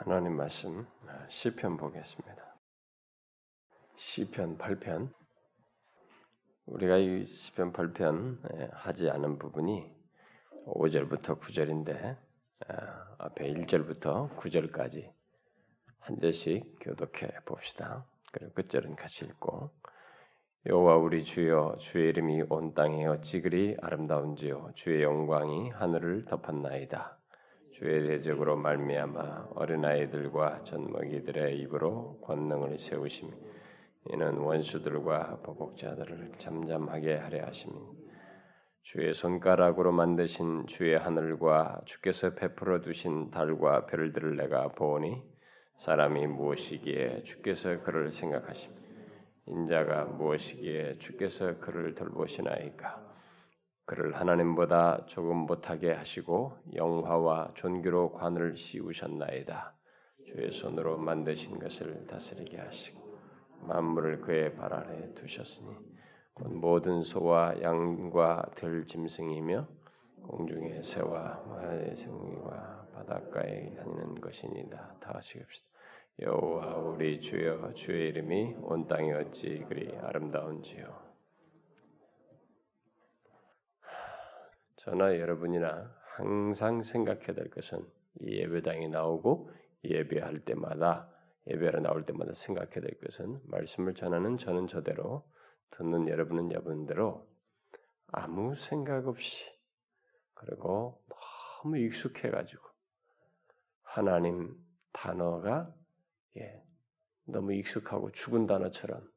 하나님 말씀 시편 보겠습니다. 시편 8편 우리가 이 시편 8편 예, 하지 않은 부분이 5절부터 9절인데 아, 앞에 1절부터 9절까지 한 절씩 교독해 봅시다. 그리고 끝절은 같이 읽고 여호와 우리 주여 주의 이름이 온 땅에 어찌 그리 아름다운지요 주의 영광이 하늘을 덮었나이다. 주의 대적으로 말미암아 어린아이들과 젖먹이들의 입으로 권능을 세우심이 이는 원수들과 보복자들을 잠잠하게 하려 하심이 주의 손가락으로 만드신 주의 하늘과 주께서 베풀어 두신 달과 별들을 내가 보니 사람이 무엇이기에 주께서 그를 생각하심 인자가 무엇이기에 주께서 그를 돌보시나이까 그를 하나님보다 조금 못하게 하시고 영화와 존귀로 관을 씌우셨나이다. 주의 손으로 만드신 것을 다스리게 하시고 만물을 그의 발 아래 두셨으니 곧 모든 소와 양과 들 짐승이며 공중의 새와 마의 생이와 바닷가에 다니는 것이니다. 다 읍시다. 여호와 우리 주여 주의 이름이 온 땅에 어찌 그리 아름다운지요. 저나 여러분이나 항상 생각해야 될 것은 이 예배당에 나오고 예배할 때마다 예배로 나올 때마다 생각해야 될 것은 말씀을 전하는 저는 저대로 듣는 여러분은 여러분대로 아무 생각 없이 그리고 너무 익숙해가지고 하나님 단어가 예, 너무 익숙하고 죽은 단어처럼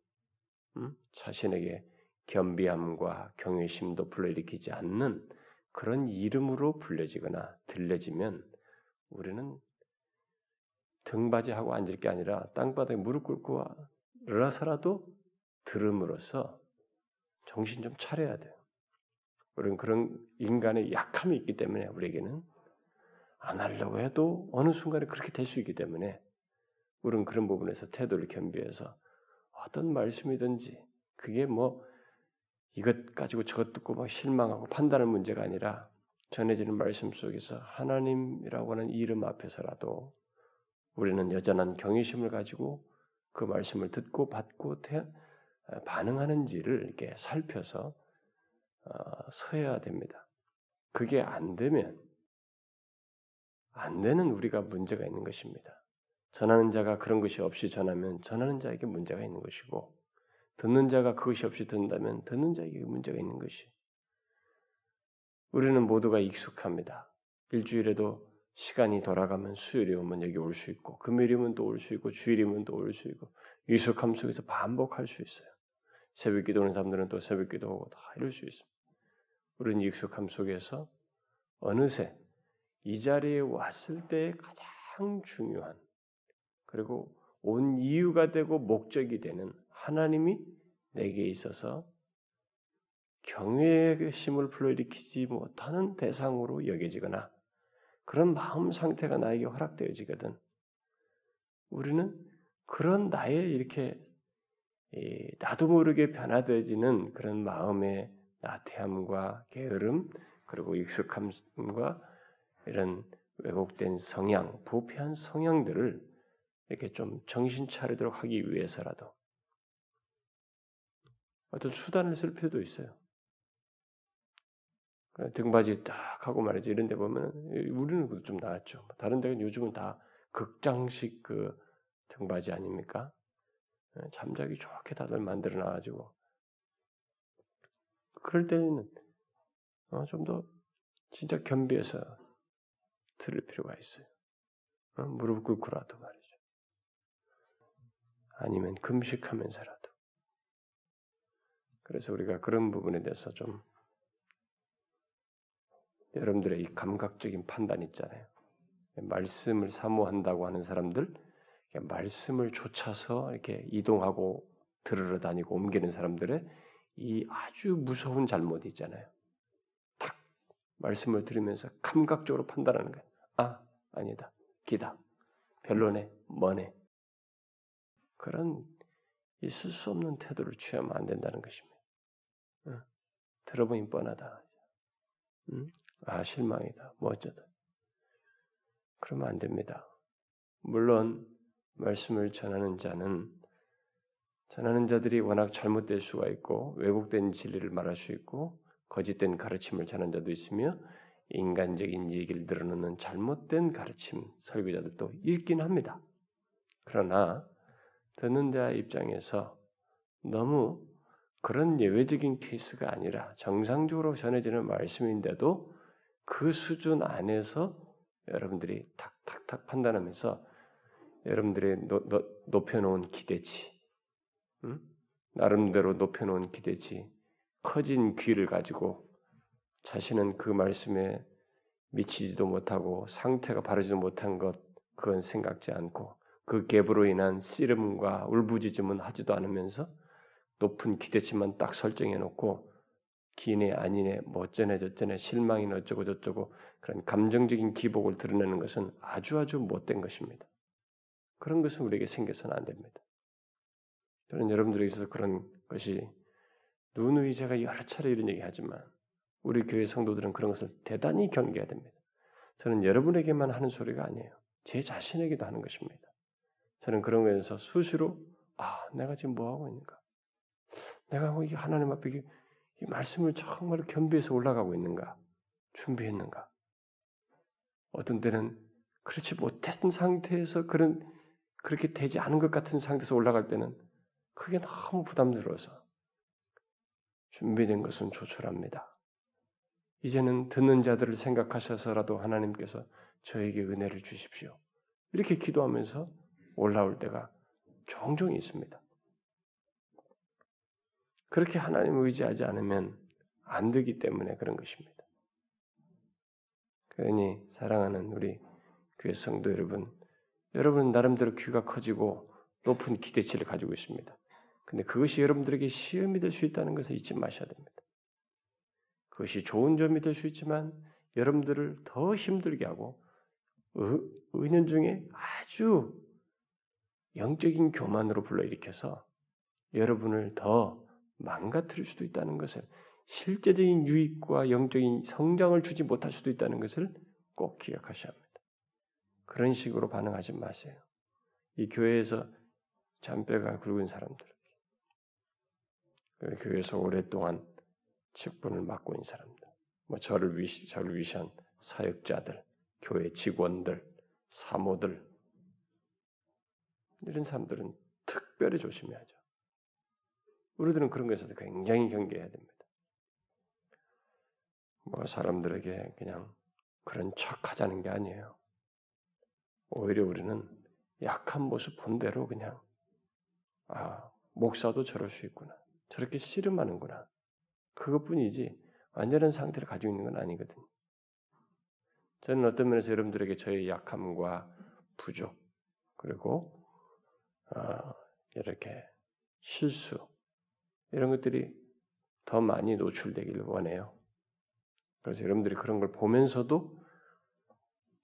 음? 자신에게 겸비함과 경외심도 불러일으키지 않는 그런 이름으로 불려지거나 들려지면 우리는 등받이 하고 앉을 게 아니라 땅바닥에 무릎 꿇고 일어서라도 들음으로써 정신 좀 차려야 돼요. 우리는 그런 인간의 약함이 있기 때문에 우리에게는 안 하려고 해도 어느 순간에 그렇게 될 수 있기 때문에 우리는 그런 부분에서 태도를 겸비해서 어떤 말씀이든지 그게 뭐 이것 가지고 저것 듣고 막 실망하고 판단할 문제가 아니라 전해지는 말씀 속에서 하나님이라고 하는 이름 앞에서라도 우리는 여전한 경외심을 가지고 그 말씀을 듣고 받고 태, 반응하는지를 이렇게 살펴서 어, 서야 됩니다. 그게 안 되면 안 되는 우리가 문제가 있는 것입니다. 전하는 자가 그런 것이 없이 전하면 전하는 자에게 문제가 있는 것이고 듣는 자가 그것이 없이 듣는다면 듣는 자에게 문제가 있는 것이. 우리는 모두가 익숙합니다. 일주일에도 시간이 돌아가면 수요일이 오면 여기 올 수 있고 금요일이면 또 올 수 있고 주일이면 또 올 수 있고 익숙함 속에서 반복할 수 있어요. 새벽 기도하는 사람들은 또 새벽 기도하고 다 이럴 수 있습니다. 우리는 익숙함 속에서 어느새 이 자리에 왔을 때 가장 중요한 그리고 온 이유가 되고 목적이 되는 하나님이 내게 있어서 경외의 심을 불러일으키지 못하는 대상으로 여겨지거나 그런 마음 상태가 나에게 허락되어지거든. 우리는 그런 나의 이렇게 나도 모르게 변화되어지는 그런 마음의 나태함과 게으름 그리고 익숙함과 이런 왜곡된 성향, 부패한 성향들을 이렇게 좀 정신 차리도록 하기 위해서라도 어떤 수단을 쓸 필요도 있어요. 등받이 딱 하고 말이죠. 이런 데 보면 우리는 좀 나았죠. 다른 데는 요즘은 다 극장식 그 등받이 아닙니까? 예, 잠자기 좋게 다들 만들어 놔가지고 그럴 때는 어, 좀 더 진짜 겸비해서 들을 필요가 있어요. 어, 무릎 꿇고라도 말이죠. 아니면 금식하면서라도. 그래서 우리가 그런 부분에 대해서 좀 여러분들의 이 감각적인 판단 있잖아요. 말씀을 사모한다고 하는 사람들, 말씀을 좇아서 이렇게 이동하고 들으러 다니고 옮기는 사람들의 이 아주 무서운 잘못 있잖아요. 탁 말씀을 들으면서 감각적으로 판단하는 거예요. 아, 아니다. 기다. 별로네. 뭐네. 그런 있을 수 없는 태도를 취하면 안 된다는 것입니다. 들어보니 뻔하다. 음? 아 실망이다. 뭐 어쩌다. 그러면 안 됩니다. 물론 말씀을 전하는 자는 전하는 자들이 워낙 잘못될 수가 있고 왜곡된 진리를 말할 수 있고 거짓된 가르침을 전하는 자도 있으며 인간적인 얘기를 늘어놓는 잘못된 가르침 설교자들도 있긴 합니다. 그러나 듣는 자 입장에서 너무 그런 예외적인 케이스가 아니라 정상적으로 전해지는 말씀인데도 그 수준 안에서 여러분들이 탁탁탁 판단하면서 여러분들의 노, 노, 높여놓은 기대치, 음? 나름대로 높여놓은 기대치, 커진 귀를 가지고 자신은 그 말씀에 미치지도 못하고 상태가 바르지도 못한 것 그건 생각지 않고 그 갭으로 인한 씨름과 울부짖음은 하지도 않으면서 높은 기대치만 딱 설정해 놓고 기네 아니네 뭐 어쩌네 저쩌네 실망이나 어쩌고 저쩌고 그런 감정적인 기복을 드러내는 것은 아주 아주 못된 것입니다. 그런 것은 우리에게 생겨서는 안 됩니다. 저는 여러분들에 있어서 그런 것이 누누이 제가 여러 차례 이런 얘기 하지만 우리 교회 성도들은 그런 것을 대단히 경계해야 됩니다. 저는 여러분에게만 하는 소리가 아니에요. 제 자신에게도 하는 것입니다. 저는 그런 거에서 수시로 아 내가 지금 뭐 하고 있는가? 내가 뭐이 하나님 앞에 이 말씀을 정말 겸비해서 올라가고 있는가? 준비했는가? 어떤 때는 그렇지 못한 상태에서 그런 그렇게 되지 않은 것 같은 상태에서 올라갈 때는 그게 너무 부담스러워서 준비된 것은 조촐합니다. 이제는 듣는 자들을 생각하셔서라도 하나님께서 저에게 은혜를 주십시오. 이렇게 기도하면서 올라올 때가 종종 있습니다. 그렇게 하나님을 의지하지 않으면 안 되기 때문에 그런 것입니다. 그러니 사랑하는 우리 교회 성도 여러분, 여러분 나름대로 귀가 커지고 높은 기대치를 가지고 있습니다. 근데 그것이 여러분들에게 시험이 될 수 있다는 것을 잊지 마셔야 됩니다. 그것이 좋은 점이 될 수 있지만 여러분들을 더 힘들게 하고 의년 중에 아주 영적인 교만으로 불러일으켜서 여러분을 더 망가뜨릴 수도 있다는 것을 실제적인 유익과 영적인 성장을 주지 못할 수도 있다는 것을 꼭 기억하셔야 합니다. 그런 식으로 반응하지 마세요. 이 교회에서 잔뼈가 굵은 사람들, 그 교회에서 오랫동안 직분을 맡고 있는 사람들, 뭐 저를 위시, 저를 위시한 사역자들, 교회 직원들, 사모들 이런 사람들은 특별히 조심해야죠. 우리들은 그런 것에 서 굉장히 경계해야 됩니다. 뭐 사람들에게 그냥 그런 척 하자는 게 아니에요. 오히려 우리는 약한 모습 본대로 그냥 아 목사도 저럴 수 있구나 저렇게 씨름하는구나 그것뿐이지 완전한 상태를 가지고 있는 건 아니거든요. 저는 어떤 면에서 여러분들에게 저의 약함과 부족 그리고 어, 이렇게 실수 이런 것들이 더 많이 노출되기를 원해요. 그래서 여러분들이 그런 걸 보면서도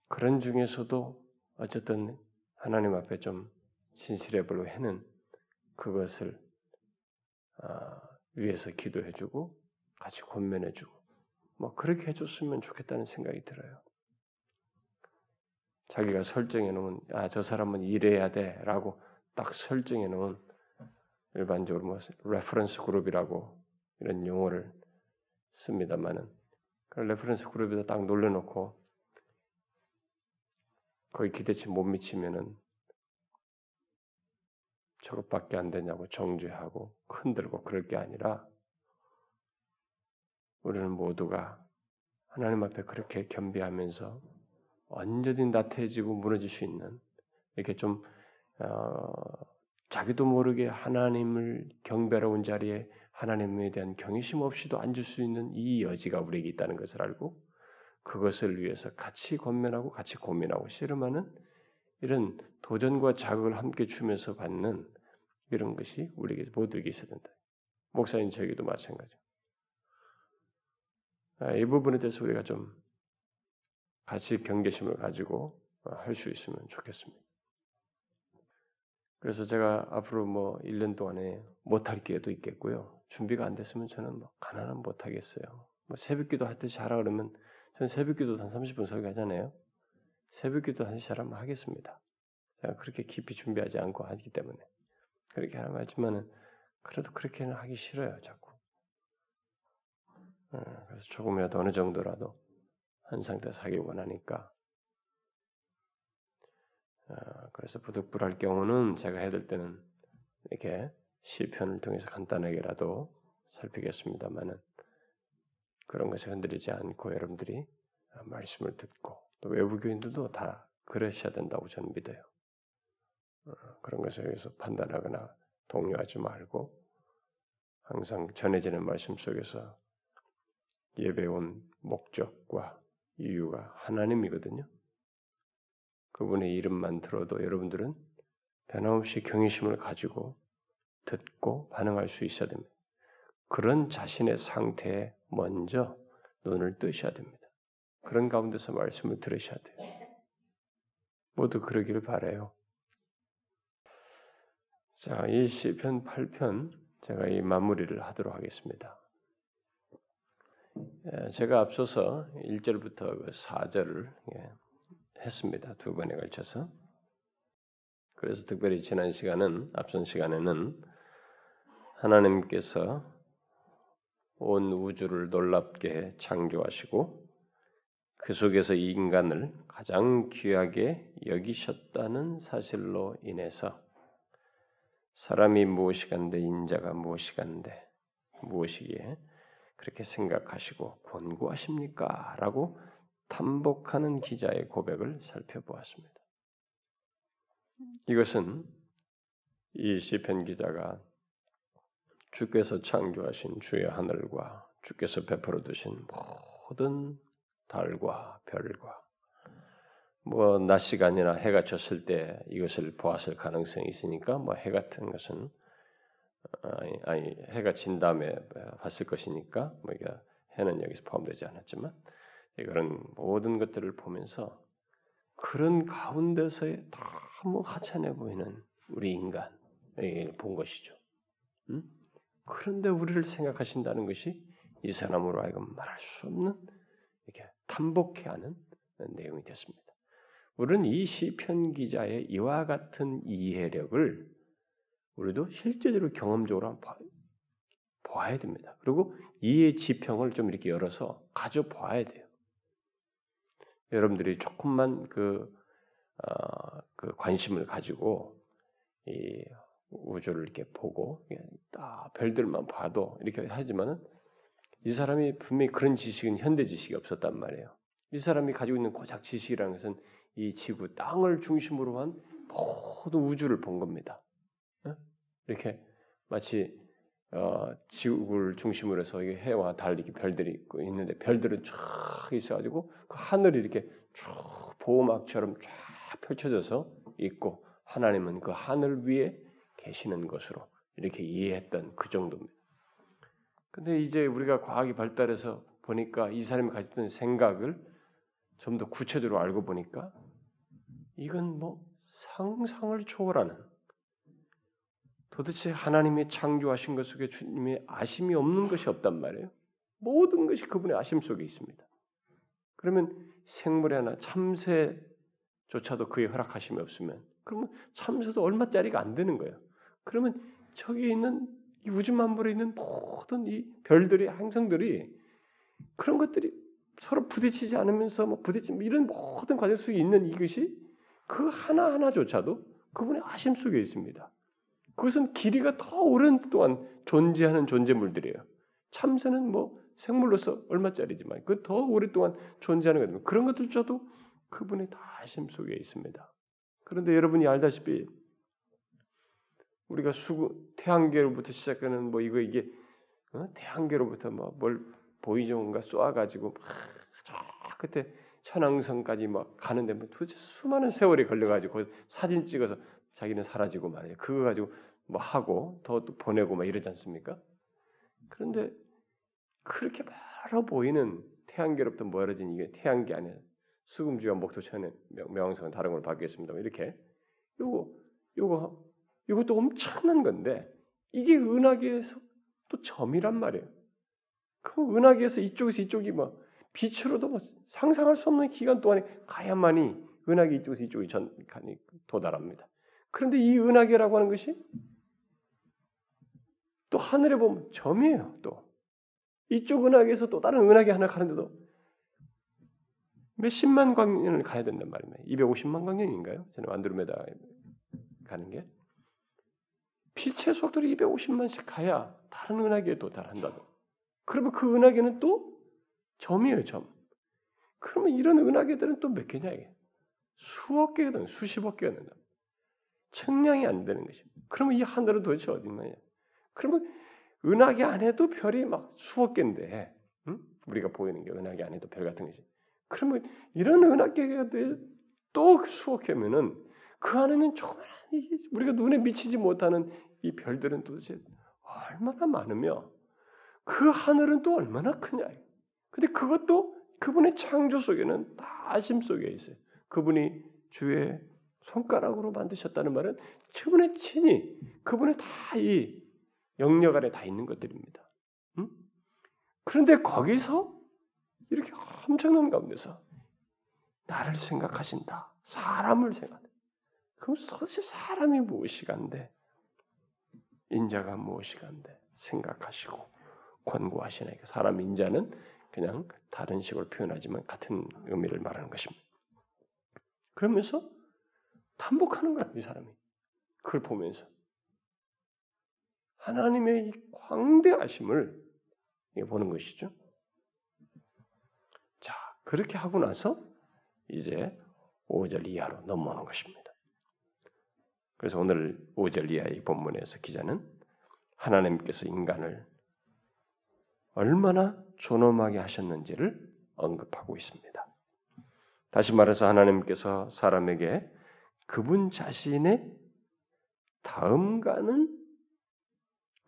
그런 중에서도 어쨌든 하나님 앞에 좀 진실해 보려고 해는 그것을 어, 위해서 기도해주고 같이 권면해주고 뭐 그렇게 해줬으면 좋겠다는 생각이 들어요. 자기가 설정해 놓은 아 저 사람은 이래야 돼라고 딱 설정해 놓은 일반적으로 뭐 reference group이라고 이런 용어를 씁니다만은 그 reference group에다 딱 올려놓고 거기 기대치 못 미치면은 저것밖에 안 되냐고 정죄하고 흔들고 그럴 게 아니라 우리는 모두가 하나님 앞에 그렇게 겸비하면서 언제든 나태해지고 무너질 수 있는 이렇게 좀 어, 자기도 모르게 하나님을 경배하러 온 자리에 하나님에 대한 경외심 없이도 앉을 수 있는 이 여지가 우리에게 있다는 것을 알고 그것을 위해서 같이 권면하고 같이 고민하고 씨름하는 이런 도전과 자극을 함께 주면서 받는 이런 것이 우리에게 모두에게 있어야 된다. 목사님 저에게도 마찬가지. 아, 이 부분에 대해서 우리가 좀 같이 경계심을 가지고 할 수 있으면 좋겠습니다. 그래서 제가 앞으로 뭐 1년 동안에 못할 기회도 있겠고요. 준비가 안 됐으면 저는 뭐 가난은 못하겠어요. 뭐 새벽기도 하듯이 하라 그러면 저는 새벽기도 한 30분 설교하잖아요. 새벽기도 한 시간 하겠습니다. 제가 그렇게 깊이 준비하지 않고 하기 때문에 그렇게 하지만은 그래도 그렇게는 하기 싫어요, 자꾸. 어, 그래서 조금이라도 어느 정도라도 한 상태에서 하길 원하니까. 어, 그래서 부득불할 경우는 제가 해야 될 때는 이렇게 시편을 통해서 간단하게라도 살피겠습니다만은 그런 것에 흔들리지 않고 여러분들이 말씀을 듣고 또 외부 교인들도 다 그러셔야 된다고 저는 믿어요. 어, 그런 것에 의해서 판단하거나 동요하지 말고 항상 전해지는 말씀 속에서 예배 온 목적과 이유가 하나님이거든요. 그분의 이름만 들어도 여러분들은 변함없이 경외심을 가지고 듣고 반응할 수 있어야 됩니다. 그런 자신의 상태에 먼저 눈을 뜨셔야 됩니다. 그런 가운데서 말씀을 들으셔야 돼요. 모두 그러기를 바래요. 자, 이 시편 8편 제가 이 마무리를 하도록 하겠습니다. 예, 제가 앞서서 1절부터 4절을 예, 했습니다. 두 번에 걸쳐서. 그래서 특별히 지난 시간은 앞선 시간에는 하나님께서 온 우주를 놀랍게 창조하시고 그 속에서 인간을 가장 귀하게 여기셨다는 사실로 인해서 사람이 무엇이간데 인자가 무엇이간데 무엇이기에 그렇게 생각하시고 권고하십니까? 라고 탐복하는 기자의 고백을 살펴보았습니다. 이것은 이 시편 기자가 주께서 창조하신 주의 하늘과 주께서 베풀어 두신 모든 달과 별과 뭐 낮 시간이나 해가 졌을 때 이것을 보았을 가능성이 있으니까 뭐 해 같은 것은 아니, 아니 해가 진 다음에 봤을 것이니까 뭐 이게 해는 여기서 포함되지 않았지만 이런 모든 것들을 보면서 그런 가운데서의 너무 하찮아 보이는 우리 인간을 본 것이죠. 음? 그런데 우리를 생각하신다는 것이 이 사람으로 하여금 말할 수 없는 이렇게 탐복해 하는 내용이 됐습니다. 우리는 이 시편 기자의 이와 같은 이해력을 우리도 실제적으로 경험적으로 봐야 됩니다. 그리고 이해 지평을 좀 이렇게 열어서 가져 봐야 돼요. 여러분들이 조금만 그, 어, 그 관심을 가지고 이 우주를 이렇게 보고 딱 별들만 봐도 이렇게 하지만은 이 사람이 분명히 그런 지식은 현대 지식이 없었단 말이에요. 이 사람이 가지고 있는 고작 지식이라는 것은 이 지구 땅을 중심으로 한 모든 우주를 본 겁니다. 이렇게 마치 어, 지구를 중심으로 해서 해와 달 이렇게 별들이 있고 있는데 별들은 쫙 있어가지고 그 하늘이 이렇게 쭉 보호막처럼 쫙 펼쳐져서 있고 하나님은 그 하늘 위에 계시는 것으로 이렇게 이해했던 그 정도입니다. 근데 이제 우리가 과학이 발달해서 보니까 이 사람이 가졌던 생각을 좀 더 구체적으로 알고 보니까 이건 뭐 상상을 초월하는 도대체 하나님이 창조하신 것 속에 주님의 아심이 없는 것이 없단 말이에요. 모든 것이 그분의 아심 속에 있습니다. 그러면 생물의 하나 참새조차도 그의 허락하심이 없으면 그러면 참새도 얼마짜리가 안 되는 거예요. 그러면 저기 있는 이 우주 만물에 있는 모든 이 별들이 행성들이 그런 것들이 서로 부딪히지 않으면서 뭐 부딪히 이런 모든 과정 속에 있는 이것이 그 하나 하나조차도 그분의 아심 속에 있습니다. 그것은 길이가 더 오랜 동안 존재하는 존재물들이에요. 참새는 뭐 생물로서 얼마짜리지만 그 더 오랫동안 존재하는 거거든요. 그런 것들조차도 그분의 다심 속에 있습니다. 그런데 여러분이 알다시피 우리가 수구 태양계로부터 시작하는 뭐 이거 이게 어? 태양계로부터 뭐 뭘 보이종가 쏘아가지고 막저 끝에 천왕성까지 막 가는데 뭐 도대체 수많은 세월이 걸려가지고 사진 찍어서 자기는 사라지고 말이에요. 그거 가지고 뭐 하고 더또 보내고 막 이러지 않습니까? 그런데 그렇게 멀어 보이는 태양계로부터 멀어진 이게 태양계 안에 수금주와 목토천의 명왕성은 다른 걸 받겠습니다. 이렇게 요거 요거 이것도 엄청난 건데 이게 은하계에서 또 점이란 말이에요. 그 은하계에서 이쪽에서 이쪽이 뭐 빛으로도 뭐 상상할 수 없는 기간 동안에 가야만이 은하계 이쪽에서 이쪽이 전 도달합니다. 그런데 이 은하계라고 하는 것이 또 하늘에 보면 점이에요. 또 이쪽 은하계에서 또 다른 은하계 하나 가는데도 몇십만 광년을 가야 된단 말입니다. 250만 광년인가요? 저는 안드로메다 가는 게 빛의 속도로 250만씩 가야 다른 은하계에 도달한다고. 그러면 그 은하계는 또 점이에요, 점. 그러면 이런 은하계들은 또 몇 개냐 이게? 수억 개가 된 수십억 개가 된다. 측량이 안 되는 것입니다. 그러면 이 하늘은 도대체 어디 있느냐? 그러면 은하계 안에도 별이 막 수억 개인데 응? 우리가 보이는 게 은하계 안에도 별 같은 것이. 그러면 이런 은하계가 또 수억 개면은 그 안에는 조그마한 우리가 눈에 미치지 못하는 이 별들은 도대체 얼마나 많으며 그 하늘은 또 얼마나 크냐. 근데 그것도 그분의 창조 속에는 다 아심 속에 있어요. 그분이 주의 손가락으로 만드셨다는 말은 그분의 친히 그분의 다 이 영역 안에 다 있는 것들입니다. 응? 그런데 거기서 이렇게 엄청난 가운데서 나를 생각하신다. 사람을 생각한다. 그럼 도대체 사람이 무엇이간데 인자가 무엇이간데 생각하시고 권고하시나이까 사람 인자는 그냥 다른 식으로 표현하지만 같은 의미를 말하는 것입니다. 그러면서 탐복하는 거야 이 사람이 그걸 보면서 하나님의 이 광대하심을 보는 것이죠. 자 그렇게 하고 나서 이제 5절 이하로 넘어오는 것입니다. 그래서 오늘 5절 이하의 본문에서 기자는 하나님께서 인간을 얼마나 존엄하게 하셨는지를 언급하고 있습니다. 다시 말해서 하나님께서 사람에게 그분 자신의 다음가는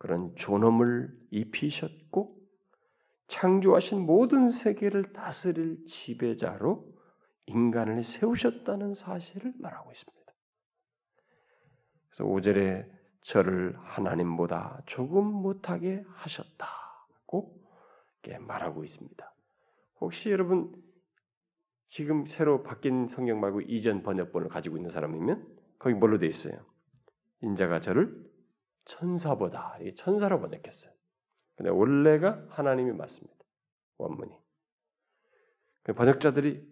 그런 존엄을 입히셨고 창조하신 모든 세계를 다스릴 지배자로 인간을 세우셨다는 사실을 말하고 있습니다. 그래서 5절에 저를 하나님보다 조금 못하게 하셨다고 말하고 있습니다. 혹시 여러분 지금 새로 바뀐 성경 말고 이전 번역본을 가지고 있는 사람이면 거기 뭘로 돼 있어요? 인자가 저를 천사보다 이 천사로 번역했어요. 근데 원래가 하나님이 맞습니다. 원문이. 그 번역자들이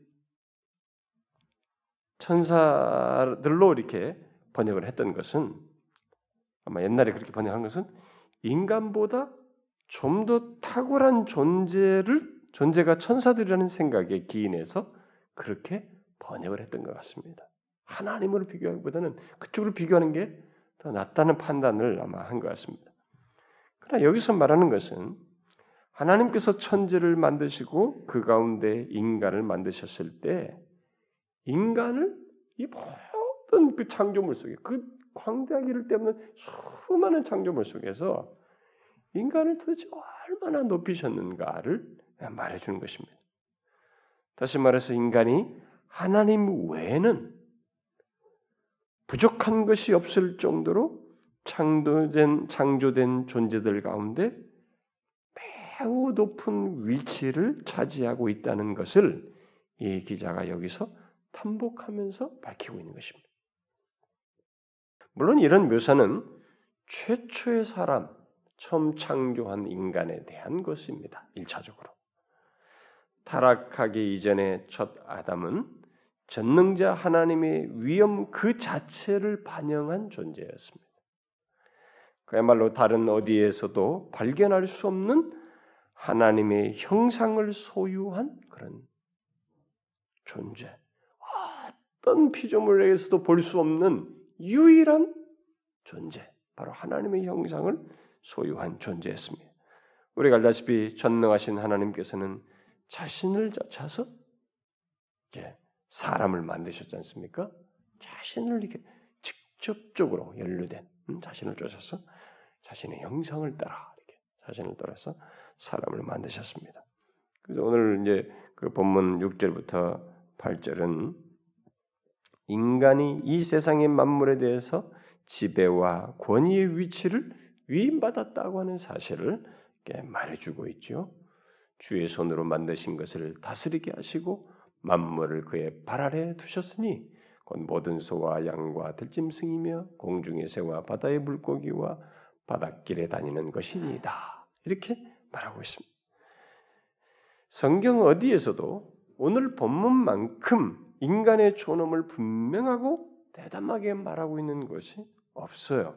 천사들로 이렇게 번역을 했던 것은 아마 옛날에 그렇게 번역한 것은 인간보다 좀 더 탁월한 존재를 존재가 천사들이라는 생각에 기인해서 그렇게 번역을 했던 것 같습니다. 하나님으로 비교하기보다는 그쪽으로 비교하는 게 더 낫다는 판단을 아마 한 것 같습니다. 그러나 여기서 말하는 것은 하나님께서 천지를 만드시고 그 가운데 인간을 만드셨을 때 인간을 이 어떤 그 창조물 속에 그 광대하기를 때문에 수많은 창조물 속에서 인간을 도대체 얼마나 높이셨는가를 말해주는 것입니다. 다시 말해서 인간이 하나님 외에는 부족한 것이 없을 정도로 창조된, 창조된 존재들 가운데 매우 높은 위치를 차지하고 있다는 것을 이 기자가 여기서 탐복하면서 밝히고 있는 것입니다. 물론 이런 묘사는 최초의 사람, 처음 창조한 인간에 대한 것입니다. 1차적으로. 타락하기 이전의 첫 아담은 전능자 하나님의 위엄 그 자체를 반영한 존재였습니다. 그야말로 다른 어디에서도 발견할 수 없는 하나님의 형상을 소유한 그런 존재. 어떤 피조물에서도 볼 수 없는 유일한 존재, 바로 하나님의 형상을 소유한 존재였습니다. 우리가 알다시피 전능하신 하나님께서는 자신을 쫓아서 사람을 만드셨지 않습니까? 자신을 이렇게 직접적으로 연루된 음, 자신을 쫓아서 자신의 형상을 따라 이렇게 자신을 따라서 사람을 만드셨습니다. 그래서 오늘 이제 그 본문 6절부터 8절은 인간이 이 세상의 만물에 대해서 지배와 권위의 위치를 위임받았다고 하는 사실을 말해주고 있죠. 주의 손으로 만드신 것을 다스리게 하시고 만물을 그의 발 아래 두셨으니 곧 모든 소와 양과 들짐승이며 공중의 새와 바다의 물고기와 바닷길에 다니는 것이니이다. 이렇게 말하고 있습니다. 성경 어디에서도 오늘 본문만큼 인간의 존엄을 분명하고 대담하게 말하고 있는 것이 없어요.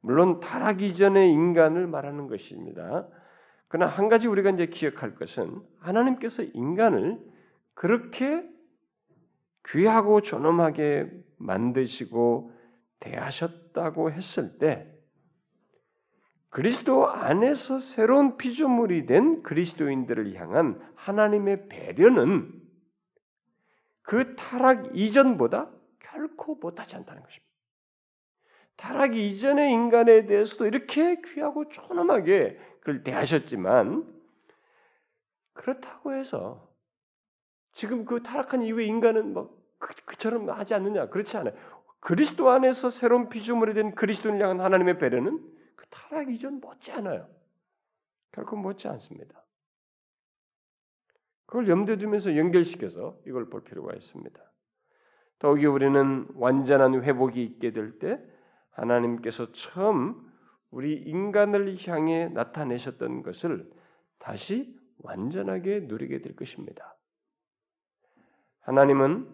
물론 타락 이전의 인간을 말하는 것입니다. 그러나 한 가지 우리가 이제 기억할 것은 하나님께서 인간을 그렇게 귀하고 존엄하게 만드시고 대하셨다고 했을 때 그리스도 안에서 새로운 피조물이 된 그리스도인들을 향한 하나님의 배려는 그 타락 이전보다 결코 못하지 않다는 것입니다. 타락 이전의 인간에 대해서도 이렇게 귀하고 존엄하게 그를 대하셨지만 그렇다고 해서 지금 그 타락한 이후에 인간은 뭐 그, 그처럼 하지 않느냐? 그렇지 않아요. 그리스도 안에서 새로운 피조물이 된 그리스도를 향한 하나님의 배려는 그 타락 이전 못지 않아요. 결코 못지 않습니다. 그걸 염두에 두면서 연결시켜서 이걸 볼 필요가 있습니다. 더욱이 우리는 완전한 회복이 있게 될 때 하나님께서 처음 우리 인간을 향해 나타내셨던 것을 다시 완전하게 누리게 될 것입니다. 하나님은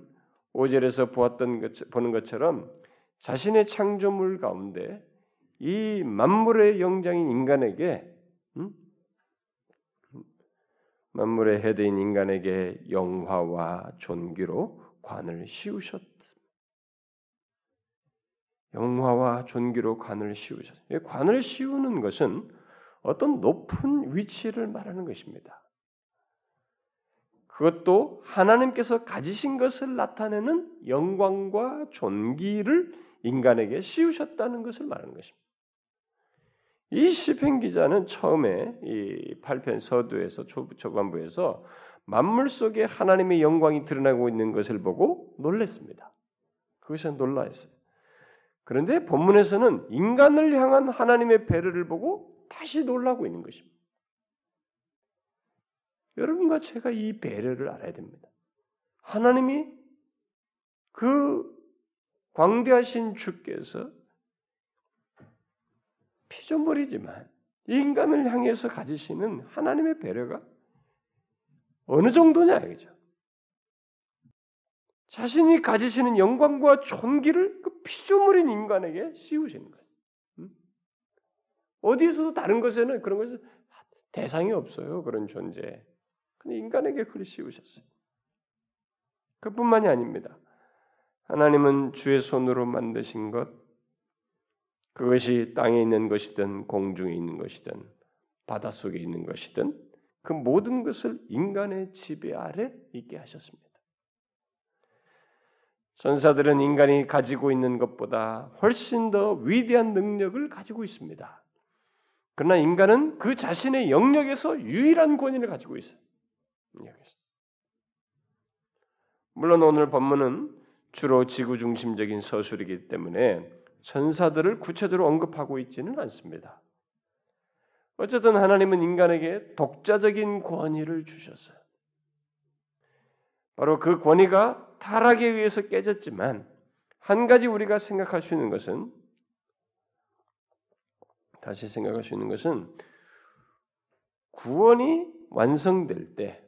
오절에서 보았던 것, 보는 것처럼 자신의 창조물 가운데 이 만물의 영장인 인간에게 음? 만물의 헤드인 인간에게 영화와 존귀로 관을 씌우셨습니다. 영화와 존귀로 관을 씌우셨습니다. 관을 씌우는 것은 어떤 높은 위치를 말하는 것입니다. 그것도 하나님께서 가지신 것을 나타내는 영광과 존귀를 인간에게 씌우셨다는 것을 말하는 것입니다. 이 시편 기자는 처음에 이 8편 서두에서 초반부에서 만물 속에 하나님의 영광이 드러나고 있는 것을 보고 놀랐습니다. 그것이 놀라했어요. 그런데 본문에서는 인간을 향한 하나님의 배려를 보고 다시 놀라고 있는 것입니다. 여러분과 제가 이 배려를 알아야 됩니다. 하나님이 그 광대하신 주께서 피조물이지만 인간을 향해서 가지시는 하나님의 배려가 어느 정도냐 이거죠. 자신이 가지시는 영광과 존귀를 그 피조물인 인간에게 씌우시는 거예요. 음? 어디에서도 다른 것에는 그런 것은 대상이 없어요. 그런 존재. 근데 인간에게 그리 씌우셨어요. 그뿐만이 아닙니다. 하나님은 주의 손으로 만드신 것, 그것이 땅에 있는 것이든 공중에 있는 것이든 바닷속에 있는 것이든 그 모든 것을 인간의 지배 아래 있게 하셨습니다. 전사들은 인간이 가지고 있는 것보다 훨씬 더 위대한 능력을 가지고 있습니다. 그러나 인간은 그 자신의 영역에서 유일한 권위를 가지고 있어요. 물론 오늘 본문은 주로 지구 중심적인 서술이기 때문에 천사들을 구체적으로 언급하고 있지는 않습니다. 어쨌든 하나님은 인간에게 독자적인 권위를 주셨어요. 바로 그 권위가 타락에 의해서 깨졌지만 한 가지 우리가 생각할 수 있는 것은 다시 생각할 수 있는 것은 구원이 완성될 때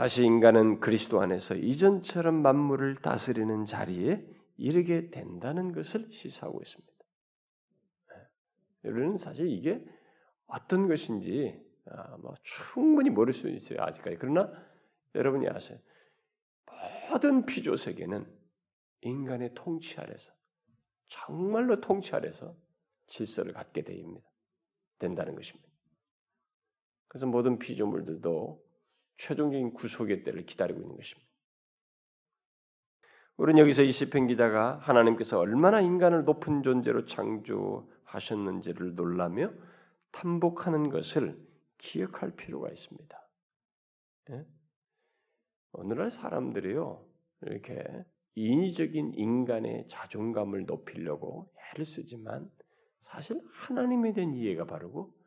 다시 인간은 그리스도 안에서 이전처럼 만물을 다스리는 자리에 이르게 된다는 것을 시사하고 있습니다. 여러분은 사실 이게 어떤 것인지 아, 뭐 충분히 모를 수 있어요 아직까지. 그러나 여러분이 아세요. 모든 피조 세계는 인간의 통치 아래서 정말로 통치 아래서 질서를 갖게 됩니다. 된다는 것입니다. 그래서 모든 피조물들도 최종적인 구속의 때를 기다리고 있는 것입니다. 우리는 여기서 이 시편 기자가 하나님께서 얼마나 인간을 높은 존재로 창조하셨는지를 놀라며 탐복하는 것을 기억할 필요가 있습니다. 예? 오늘날 사람들이요 이렇게 인위적인 인간의 자존감을 높이려고 애를 쓰지만 사실 하나님에 대한 이해가 바르고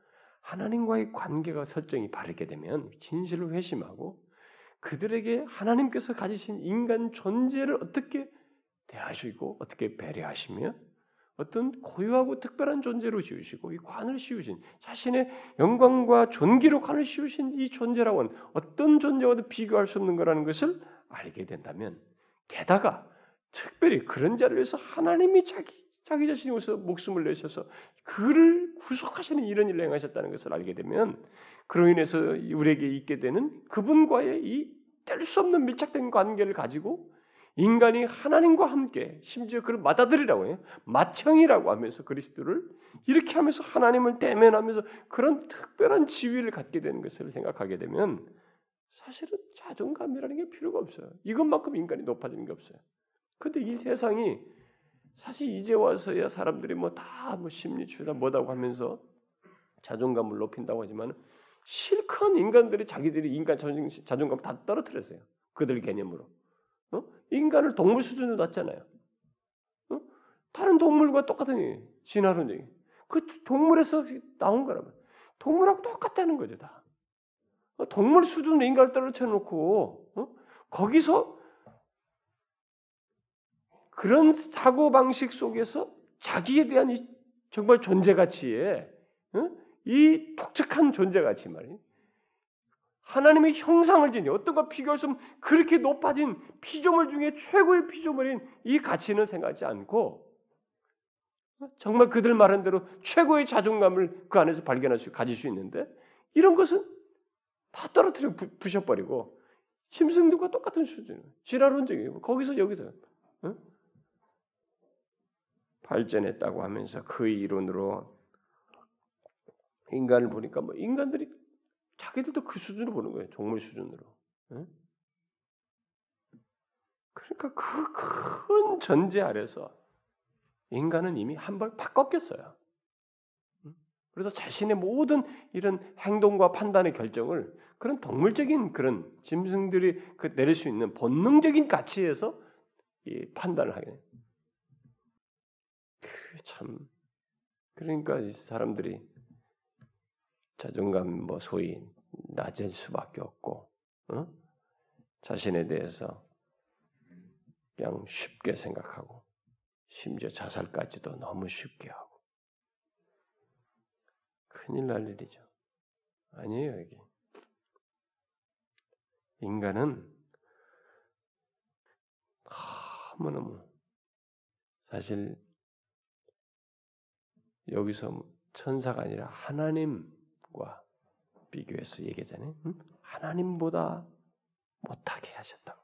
하나님과의 관계가 설정이 바르게 되면 진실을 회심하고 그들에게 하나님께서 가지신 인간 존재를 어떻게 대하시고 어떻게 배려하시며 어떤 고유하고 특별한 존재로 지으시고 이 관을 씌우신 자신의 영광과 존귀로 관을 씌우신 이 존재라고는 어떤 존재와도 비교할 수 없는 거라는 것을 알게 된다면 게다가 특별히 그런 자를 위해서 하나님이 자기 자기 자신으로서 목숨을 내셔서 그를 구속하시는 이런 일을 행하셨다는 것을 알게 되면 그로 인해서 우리에게 있게 되는 그분과의 이 뗄 수 없는 밀착된 관계를 가지고 인간이 하나님과 함께 심지어 그를 맞아들이라고 해요. 맏형이라고 하면서 그리스도를 이렇게 하면서 하나님을 대면하면서 그런 특별한 지위를 갖게 되는 것을 생각하게 되면 사실은 자존감이라는 게 필요가 없어요. 이것만큼 인간이 높아지는 게 없어요. 근데 이 세상이 사실 이제 와서야 사람들이 뭐다뭐 심리치유다 뭐다고 하면서 자존감을 높인다고 하지만 실컷 인간들이 자기들이 인간 자존감 다 떨어뜨렸어요. 그들 개념으로. 어? 인간을 동물 수준으로 놨잖아요. 어? 다른 동물과 똑같은 진화론적인 그 동물에서 나온 거라면 동물하고 똑같다는 거죠 다. 어? 동물 수준으로 인간을 떨어뜨려 놓고 어? 거기서 그런 사고 방식 속에서 자기에 대한 이 정말 존재 가치에 어? 이 독특한 존재 가치 말이에요. 하나님의 형상을 지니 어떤 것 비교할 수 없는 그렇게 높아진 피조물 중에 최고의 피조물인 이 가치는 생각하지 않고 정말 그들 말한 대로 최고의 자존감을 그 안에서 발견할 수 가질 수 있는데 이런 것은 다 떨어뜨려 부, 부셔버리고 심승들과 똑같은 수준 지랄론적이에요. 거기서 여기서 응? 발전했다고 하면서 그 이론으로 인간을 보니까 뭐 인간들이 자기들도 그 수준으로 보는 거예요. 동물 수준으로. 응? 그러니까 그 큰 전제 아래서 인간은 이미 한번 바꿨겠어요. 그래서 자신의 모든 이런 행동과 판단의 결정을 그런 동물적인 그런 짐승들이 그 내릴 수 있는 본능적인 가치에서 이 판단을 하게. 참 그러니까 사람들이 자존감 뭐 소위 낮을 수밖에 없고 어? 자신에 대해서 그냥 쉽게 생각하고 심지어 자살까지도 너무 쉽게 하고 큰일 날 일이죠. 아니에요 여기 인간은 너무너무 사실 여기서 천사가 아니라 하나님과 비교해서 얘기하잖아요. 응? 하나님보다 못하게 하셨다고.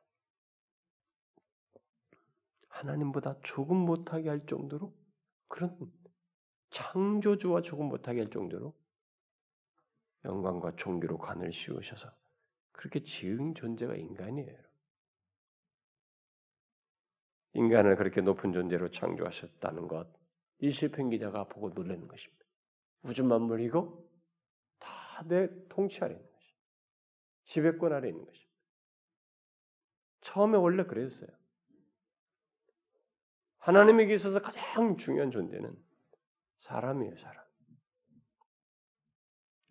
하나님보다 조금 못하게 할 정도로 그런 창조주와 조금 못하게 할 정도로 영광과 종교로 관을 씌우셔서 그렇게 지은 존재가 인간이에요. 인간을 그렇게 높은 존재로 창조하셨다는 것, 이 시편 기자가 보고 놀라는 것입니다. 우주 만물이고 다 내 통치 아래 있는 것이, 지배권 아래 있는 것입니다. 처음에 원래 그랬어요. 하나님에게 있어서 가장 중요한 존재는 사람이에요, 사람.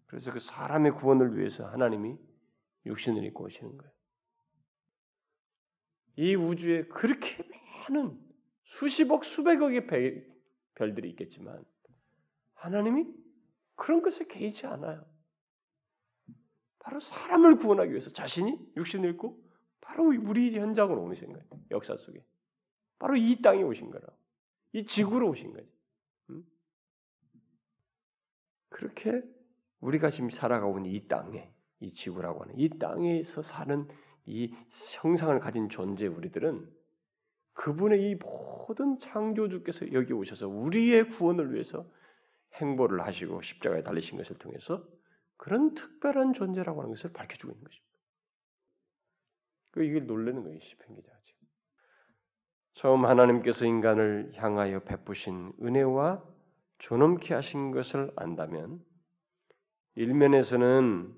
그래서 그 사람의 구원을 위해서 하나님이 육신을 입고 오시는 거예요. 이 우주에 그렇게 많은 수십억, 수백억의 별들이 있겠지만 하나님이 그런 것에 개의치 않아요. 바로 사람을 구원하기 위해서 자신이 육신을 입고 바로 우리 현장으로 오신 거예요. 역사 속에. 바로 이 땅에 오신 거라. 이 지구로 오신 거지. 음? 그렇게 우리가 지금 살아가고 있는 이 땅에, 이 지구라고 하는 이 땅에서 사는 이 형상을 가진 존재 우리들은 그분의 이 모든 창조주께서 여기 오셔서 우리의 구원을 위해서 행보를 하시고 십자가에 달리신 것을 통해서 그런 특별한 존재라고 하는 것을 밝혀주고 있는 것입니다. 그 이게 놀라는 거예요, 시편 기자가 지금. 처음 하나님께서 인간을 향하여 베푸신 은혜와 존엄케 하신 것을 안다면 일면에서는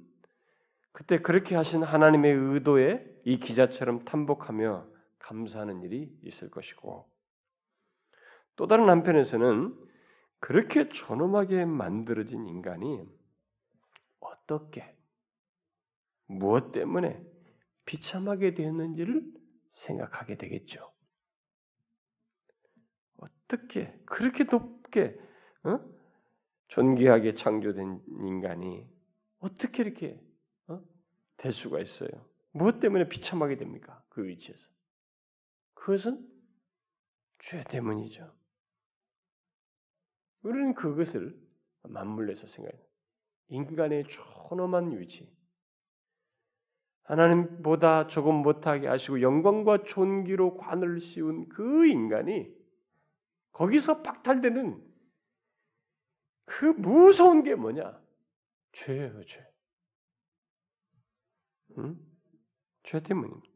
그때 그렇게 하신 하나님의 의도에 이 기자처럼 탐복하며 감사하는 일이 있을 것이고 또 다른 한편에서는 그렇게 존엄하게 만들어진 인간이 어떻게 무엇 때문에 비참하게 되었는지를 생각하게 되겠죠. 어떻게 그렇게 높게 어? 존귀하게 창조된 인간이 어떻게 이렇게 어? 될 수가 있어요? 무엇 때문에 비참하게 됩니까? 그 위치에서 그것은 죄 때문이죠. 우리는 그것을 맞물려서 생각해요. 인간의 존엄한 위치, 하나님보다 조금 못하게 하시고 영광과 존귀로 관을 씌운 그 인간이 거기서 박탈되는 그 무서운 게 뭐냐? 죄예요, 죄. 응? 죄 때문입니다.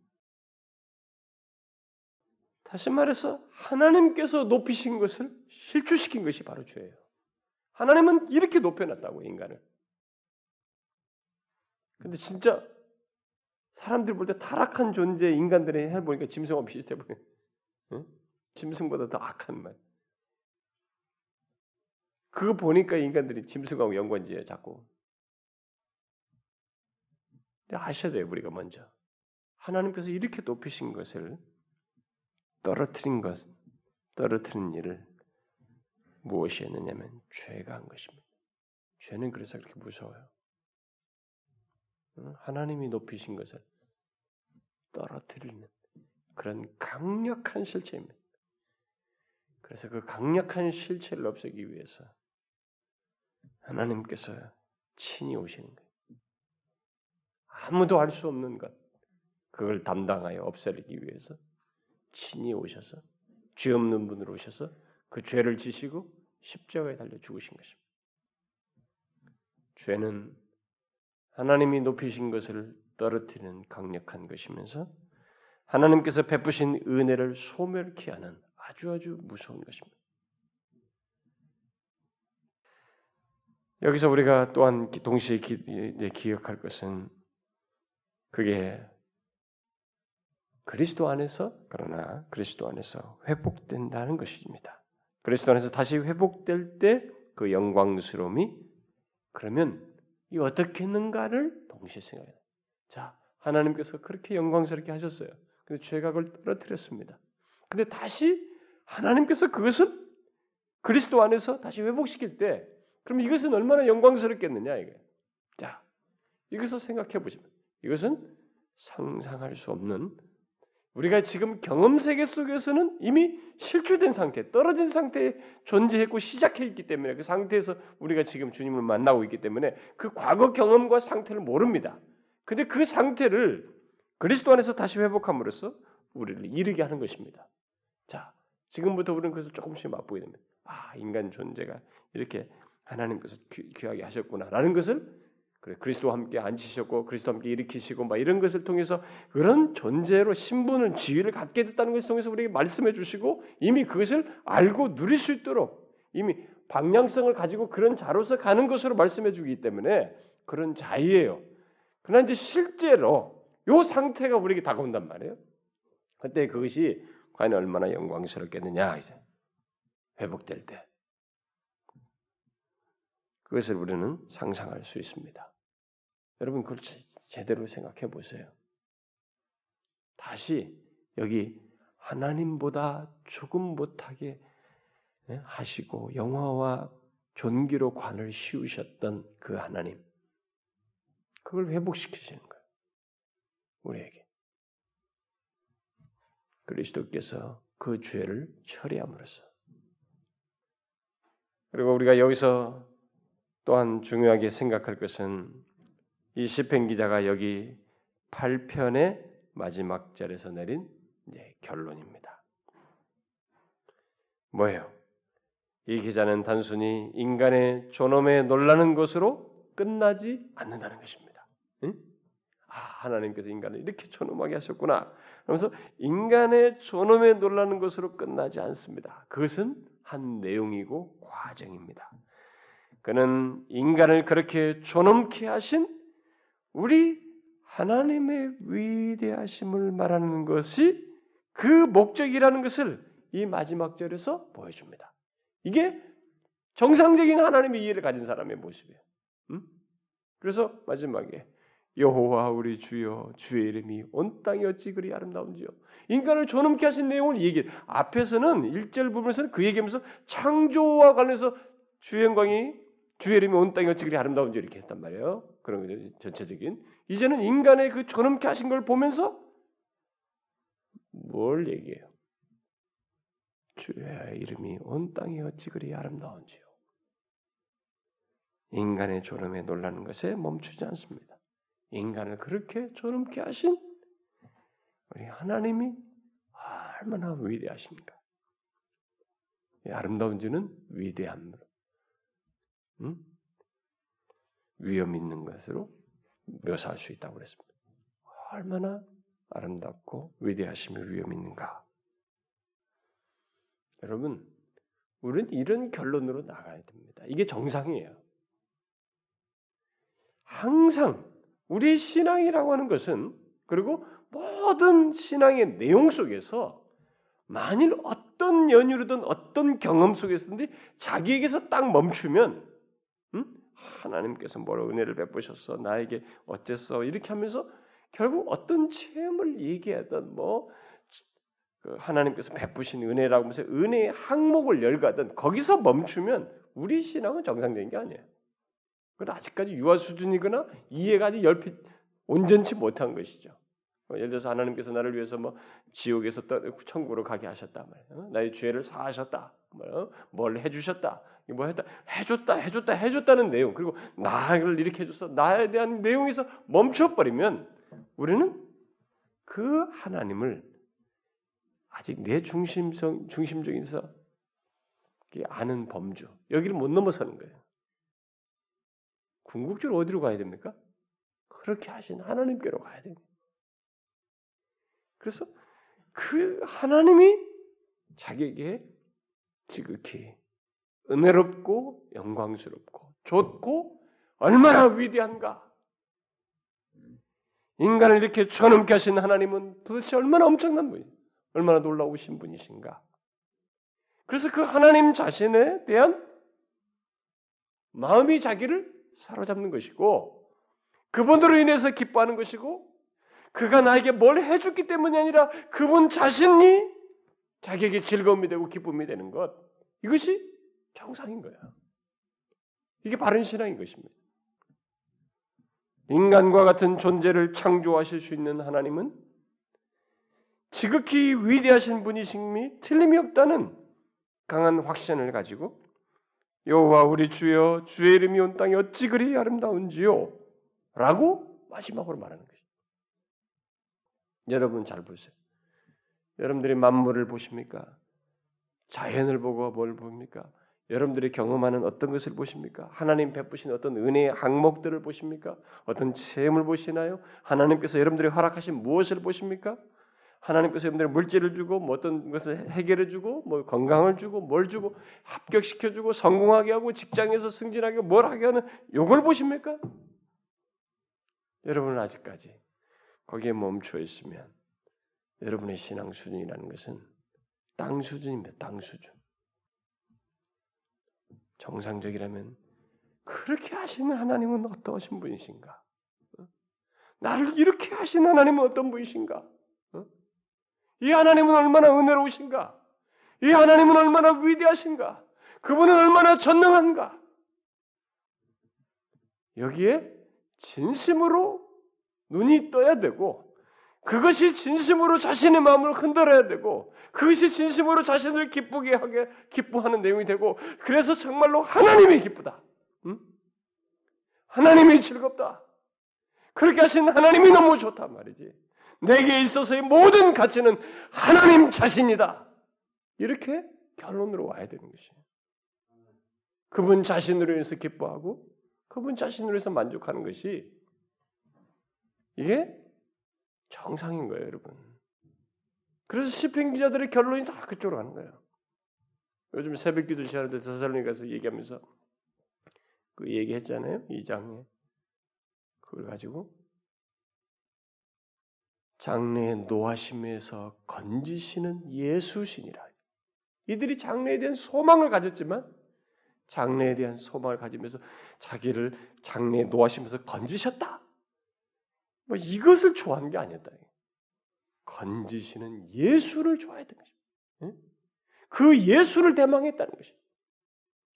다시 말해서 하나님께서 높이신 것을 실추시킨 것이 바로 죄예요. 하나님은 이렇게 높여놨다고 인간을. 근데 진짜 사람들 볼 때 타락한 존재 인간들의 해 보니까 짐승하고 비슷해 보여. 응? 짐승보다 더 악한 말. 그거 보니까 인간들이 짐승하고 연관지에 자꾸. 근데 아셔야 돼요 우리가 먼저. 하나님께서 이렇게 높이신 것을 떨어뜨린 것, 떨어뜨린 일을 무엇이 했느냐면 죄가 한 것입니다. 죄는 그래서 그렇게 무서워요. 하나님이 높이신 것을 떨어뜨리는 그런 강력한 실체입니다. 그래서 그 강력한 실체를 없애기 위해서 하나님께서 친히 오시는 거예요. 아무도 알수 없는 것, 그걸 담당하여 없애기 위해서 친히 오셔서 죄 없는 분으로 오셔서 그 죄를 지시고 십자가에 달려 죽으신 것입니다. 죄는 하나님이 높이신 것을 떨어뜨리는 강력한 것이면서 하나님께서 베푸신 은혜를 소멸케 하는 아주 아주 무서운 것입니다. 여기서 우리가 또한 동시에 기, 억할 것은 그게 그리스도 안에서 그러나 그리스도 안에서 회복된다는 것입니다. 그리스도 안에서 다시 회복될 때 그 영광스러움이 그러면 이 어떻게 했는가를 동시에 생각해요. 자, 하나님께서 그렇게 영광스럽게 하셨어요. 근데 죄가 그걸 떨어뜨렸습니다. 근데 다시 하나님께서 그것을 그리스도 안에서 다시 회복시킬 때, 그럼 이것은 얼마나 영광스럽겠느냐 이게. 자, 이것을 생각해 보시면 이것은 상상할 수 없는 우리가 지금 경험 세계 속에서는 이미 실추된 상태, 떨어진 상태에 존재했고 시작해 있기 때문에 그 상태에서 우리가 지금 주님을 만나고 있기 때문에 그 과거 경험과 상태를 모릅니다. 근데 그 상태를 그리스도 안에서 다시 회복함으로써 우리를 이르게 하는 것입니다. 자, 지금부터 우리는 그것을 조금씩 맛보게 됩니다. 아, 인간 존재가 이렇게 하나님께서 귀하게 하셨구나라는 것을 그래 그리스도와 함께 앉히셨고 그리스도와 함께 일으키시고 막 이런 것을 통해서 그런 존재로 신분을 지위를 갖게 됐다는 것을 통해서 우리에게 말씀해 주시고 이미 그것을 알고 누릴 수 있도록 이미 방향성을 가지고 그런 자로서 가는 것으로 말씀해 주기 때문에 그런 자이에요. 그러나 이제 실제로 요 상태가 우리에게 다가온단 말이에요. 그때 그것이 과연 얼마나 영광스럽겠느냐 이제 회복될 때 그것을 우리는 상상할 수 있습니다. 여러분 그걸 제대로 생각해 보세요. 다시 여기 하나님보다 조금 못하게 예, 하시고 영화와 존귀로 관을 씌우셨던 그 하나님 그걸 회복시키시는 거예요. 우리에게 그리스도께서 그 죄를 처리함으로써 그리고 우리가 여기서 또한 중요하게 생각할 것은 이 시편 기자가 여기 8편의 마지막 절에서 내린 결론입니다. 뭐예요? 이 기자는 단순히 인간의 존엄에 놀라는 것으로 끝나지 않는다는 것입니다. 응? 아, 하나님께서 인간을 이렇게 존엄하게 하셨구나. 그러면서 인간의 존엄에 놀라는 것으로 끝나지 않습니다. 그것은 한 내용이고 과정입니다. 그는 인간을 그렇게 존엄케 하신 우리 하나님의 위대하심을 말하는 것이 그 목적이라는 것을 이 마지막 절에서 보여줍니다. 이게 정상적인 하나님의 이해를 가진 사람의 모습이에요. 음? 그래서 마지막에 여호와 우리 주여 주의 이름이 온 땅에 어찌 그리 아름다운지요. 인간을 존엄케 하신 내용을 얘기. 앞에서는 1절 부분에서는 그 얘기하면서 창조와 관련해서 주의 영광이 주의 이름이 온 땅에 어찌 그리 아름다운지 이렇게 했단 말이에요. 그런 거죠. 전체적인. 이제는 인간의 그 존엄케 하신 걸 보면서 뭘 얘기해요? 주의 이름이 온 땅에 어찌 그리 아름다운지요. 인간의 존엄에 놀라는 것에 멈추지 않습니다. 인간을 그렇게 존엄케 하신 우리 하나님이 얼마나 위대하신가. 아름다운지는 위대함으로, 응? 위험 있는 것으로 묘사할 수 있다고 그랬습니다. 얼마나 아름답고 위대하심이 위험 있는가. 여러분, 우리는 이런 결론으로 나가야 됩니다. 이게 정상이에요. 항상 우리 신앙이라고 하는 것은 그리고 모든 신앙의 내용 속에서 만일 어떤 연유로든 어떤 경험 속에서든지 자기에게서 딱 멈추면 음? 하나님께서 뭐로 은혜를 베푸셨어 나에게 어땠어 이렇게 하면서 결국 어떤 체험을 얘기하든 뭐그 하나님께서 베푸신 은혜라고 하면서 은혜의 항목을 열가든 거기서 멈추면 우리 신앙은 정상적인 게 아니에요. 그건 아직까지 유아 수준이거나 이해가 아직 열피 온전치 못한 것이죠. 뭐 예를 들어서 하나님께서 나를 위해서 뭐 지옥에서 떠 천국으로 가게 하셨다 말이에요. 나의 죄를 사하셨다. 뭐, 뭘 해주셨다. 뭐 했다. 해줬다. 해줬다. 해줬다는 내용. 그리고 나를 이렇게 해줬어. 나에 대한 내용에서 멈춰버리면 우리는 그 하나님을 아직 내 중심성 중심적인서 아는 범주 여기를 못 넘어서는 거예요. 궁극적으로 어디로 가야 됩니까? 그렇게 하신 하나님께로 가야 됩니다. 그래서 그 하나님이 자기에게 지극히 은혜롭고 영광스럽고 좋고 얼마나 위대한가. 인간을 이렇게 존엄게 하신 하나님은 도대체 얼마나 엄청난 분이 얼마나 놀라우신 분이신가. 그래서 그 하나님 자신에 대한 마음이 자기를 사로잡는 것이고 그분으로 인해서 기뻐하는 것이고 그가 나에게 뭘 해줬기 때문이 아니라 그분 자신이 자기에게 즐거움이 되고 기쁨이 되는 것 이것이 정상인 거야. 이게 바른 신앙인 것입니다. 인간과 같은 존재를 창조하실 수 있는 하나님은 지극히 위대하신 분이심이 틀림이 없다는 강한 확신을 가지고 여호와 우리 주여 주의 이름이 온 땅에 어찌 그리 아름다운지요 라고 마지막으로 말하는 것입니다. 여러분 잘 보세요. 여러분들이 만물을 보십니까? 자연을 보고 뭘 봅니까? 여러분들이 경험하는 어떤 것을 보십니까? 하나님 베푸신 어떤 은혜의 항목들을 보십니까? 어떤 체험을 보시나요? 하나님께서 여러분들이 허락하신 무엇을 보십니까? 하나님께서 여러분들 물질을 주고 뭐 어떤 것을 해결해 주고 뭐 건강을 주고 뭘 주고 합격시켜 주고 성공하게 하고 직장에서 승진하게 뭘 하게 하는 요걸 보십니까? 여러분은 아직까지 거기에 멈춰 있으면 여러분의 신앙 수준이라는 것은 땅 수준입니다. 땅 수준. 정상적이라면 그렇게 하시는 하나님은 어떠신 분이신가? 어? 나를 이렇게 하신 하나님은 어떤 분이신가? 이 하나님은 얼마나 은혜로우신가? 이 하나님은 얼마나 위대하신가? 그분은 얼마나 전능한가? 여기에 진심으로 눈이 떠야 되고 그것이 진심으로 자신의 마음을 흔들어야 되고 그것이 진심으로 자신을 기쁘게 하게 기뻐하는 내용이 되고 그래서 정말로 하나님이 기쁘다. 응? 하나님이 즐겁다. 그렇게 하신 하나님이 너무 좋단 말이지. 내게 있어서의 모든 가치는 하나님 자신이다. 이렇게 결론으로 와야 되는 것이에요. 그분 자신으로 인해서 기뻐하고 그분 자신으로 해서 만족하는 것이 이게 정상인 거예요, 여러분. 그래서 시편 기자들의 결론이 다 그쪽으로 가는 거예요. 요즘 새벽 기도 시간에 서살로니 가서 얘기하면서 그 얘기했잖아요, 이 장에 그걸 가지고 장래의 노하심에서 건지시는 예수신이라. 이들이 장래에 대한 소망을 가졌지만 장래에 대한 소망을 가지면서 자기를 장래에 노하시면서 건지셨다. 뭐 이것을 좋아하는 게 아니었다. 건지시는 예수를 좋아했던 것입니다. 그 예수를 대망했다는 것입니다.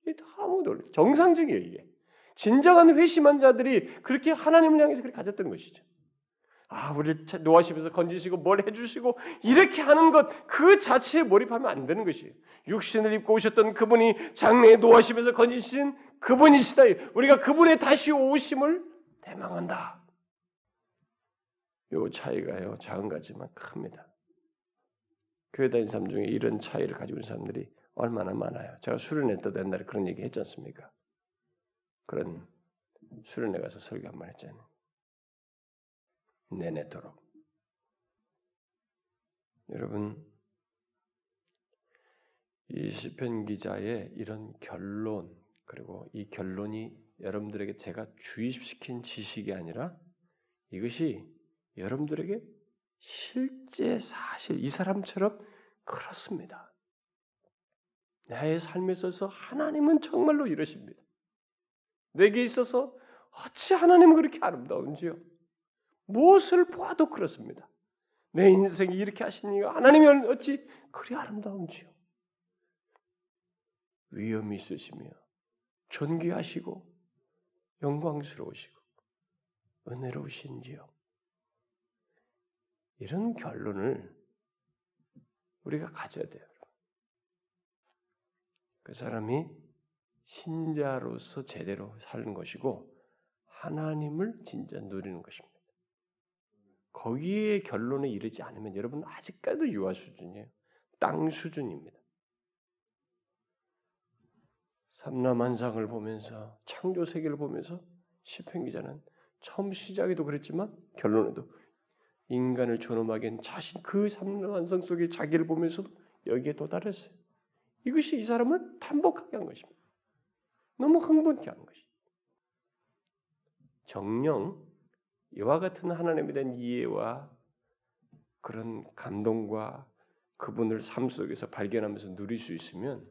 이게 아무 놀 정상적이에요 이게. 진정한 회심한 자들이 그렇게 하나님을 향해서 그렇게 가졌던 것이죠. 아, 우리를 노하시면서 건지시고 뭘 해주시고 이렇게 하는 것 그 자체에 몰입하면 안 되는 것이에요. 육신을 입고 오셨던 그분이 장래에 노하시면서 건지신 그분이시다. 우리가 그분의 다시 오심을 대망한다. 요 차이가요 작은 거지만 큽니다. 교회 다니는 사람 중에 이런 차이를 가지고 있는 사람들이 얼마나 많아요. 제가 수련회 때도 옛날에 그런 얘기 했지 않습니까? 그런 수련회 가서 설교 한 번 했잖아요. 내내도록. 여러분, 이 시편 기자의 이런 결론 그리고 이 결론이 여러분들에게 제가 주입시킨 지식이 아니라 이것이 여러분들에게 실제 사실 이 사람처럼 그렇습니다. 나의 삶에 있어서 하나님은 정말로 이러십니다. 내게 있어서 어찌 하나님은 그렇게 아름다운지요. 무엇을 보아도 그렇습니다. 내 인생이 이렇게 하시니 하나님이 어찌 그리 아름다운지요. 위험이 있으시며 존귀하시고 영광스러우시고 은혜로우신지요. 이런 결론을 우리가 가져야 돼요. 그 사람이 신자로서 제대로 사는 것이고 하나님을 진짜 누리는 것입니다. 거기에 결론에 이르지 않으면 여러분 아직까지도 유아 수준이에요. 땅 수준입니다. 삼라만상을 보면서 창조 세계를 보면서 시편 기자는 처음 시작에도 그랬지만 결론에도 인간을 존엄하게 자신 그 삼라만상 속에 자기를 보면서도 여기에 도달했어요. 이것이 이 사람을 탄복하게 한 것입니다. 너무 흥분케 하는 것이. 정령 이와 같은 하나님에 대한 이해와 그런 감동과 그분을 삶 속에서 발견하면서 누릴 수 있으면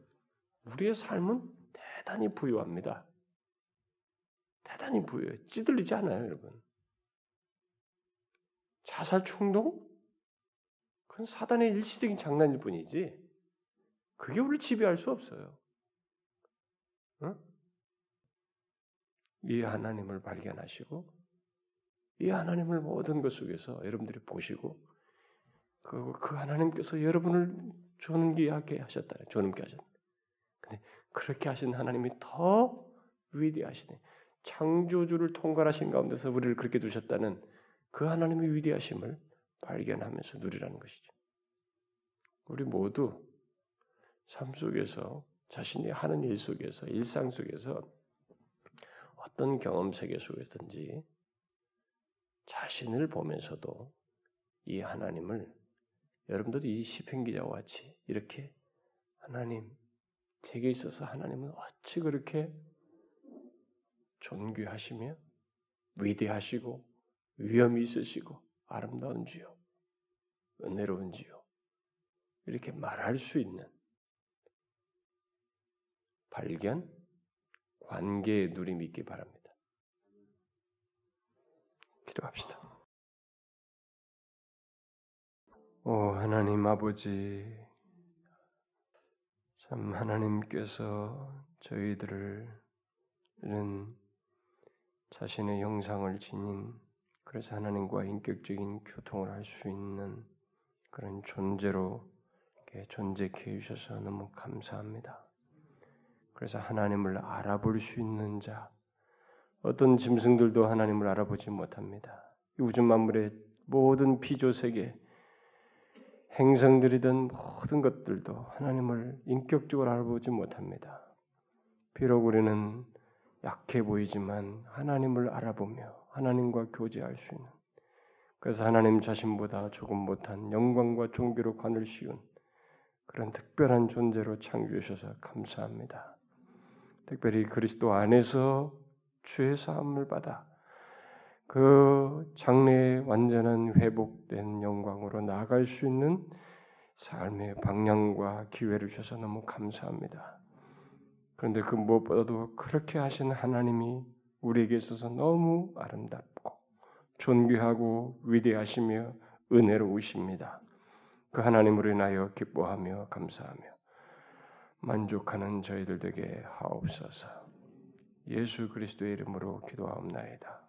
우리의 삶은 대단히 부유합니다. 대단히 부유해. 찌들리지 않아요, 여러분. 자살 충동? 그건 사단의 일시적인 장난일 뿐이지. 그게 우리를 지배할 수 없어요. 어? 이 하나님을 발견하시고 이 하나님을 모든 것 속에서 여러분들이 보시고 그, 그 하나님께서 여러분을 존귀하게 하셨다. 존귀 하셨다. 근데 그렇게 하신 하나님이 더 위대하시네. 창조주를 통괄하신 가운데서 우리를 그렇게 두셨다는 그 하나님의 위대하심을 발견하면서 누리라는 것이죠. 우리 모두 삶 속에서 자신이 하는 일 속에서 일상 속에서 어떤 경험 세계 속에서든지 자신을 보면서도 이 하나님을 여러분들도 이 시편 기자와 같이 이렇게 하나님 제게 있어서 하나님은 어찌 그렇게 존귀하시며 위대하시고 위엄이 있으시고 아름다운지요 은혜로운지요 이렇게 말할 수 있는 발견 관계의 누림이 있기 바랍니다. 기도합시다. 오 하나님 아버지 참 하나님께서 저희들을 이런 자신의 형상을 지닌 그래서 하나님과 인격적인 교통을 할 수 있는 그런 존재로 존재케 해주셔서 너무 감사합니다. 그래서 하나님을 알아볼 수 있는 자, 어떤 짐승들도 하나님을 알아보지 못합니다. 우주 만물의 모든 피조 세계, 행성들이든 모든 것들도 하나님을 인격적으로 알아보지 못합니다. 비록 우리는 약해 보이지만 하나님을 알아보며 하나님과 교제할 수 있는 그래서 하나님 자신보다 조금 못한 영광과 종교로 관을 씌운 그런 특별한 존재로 창조하셔서 감사합니다. 특별히 그리스도 안에서 주의 사함을 받아 그 장래의 완전한 회복된 영광으로 나아갈 수 있는 삶의 방향과 기회를 주셔서 너무 감사합니다. 그런데 그 무엇보다도 그렇게 하신 하나님이 우리에게 있어서 너무 아름답고 존귀하고 위대하시며 은혜로우십니다. 그 하나님으로 인하여 기뻐하며 감사하며 만족하는 저희들 되게 하옵소서. 예수 그리스도의 이름으로 기도하옵나이다.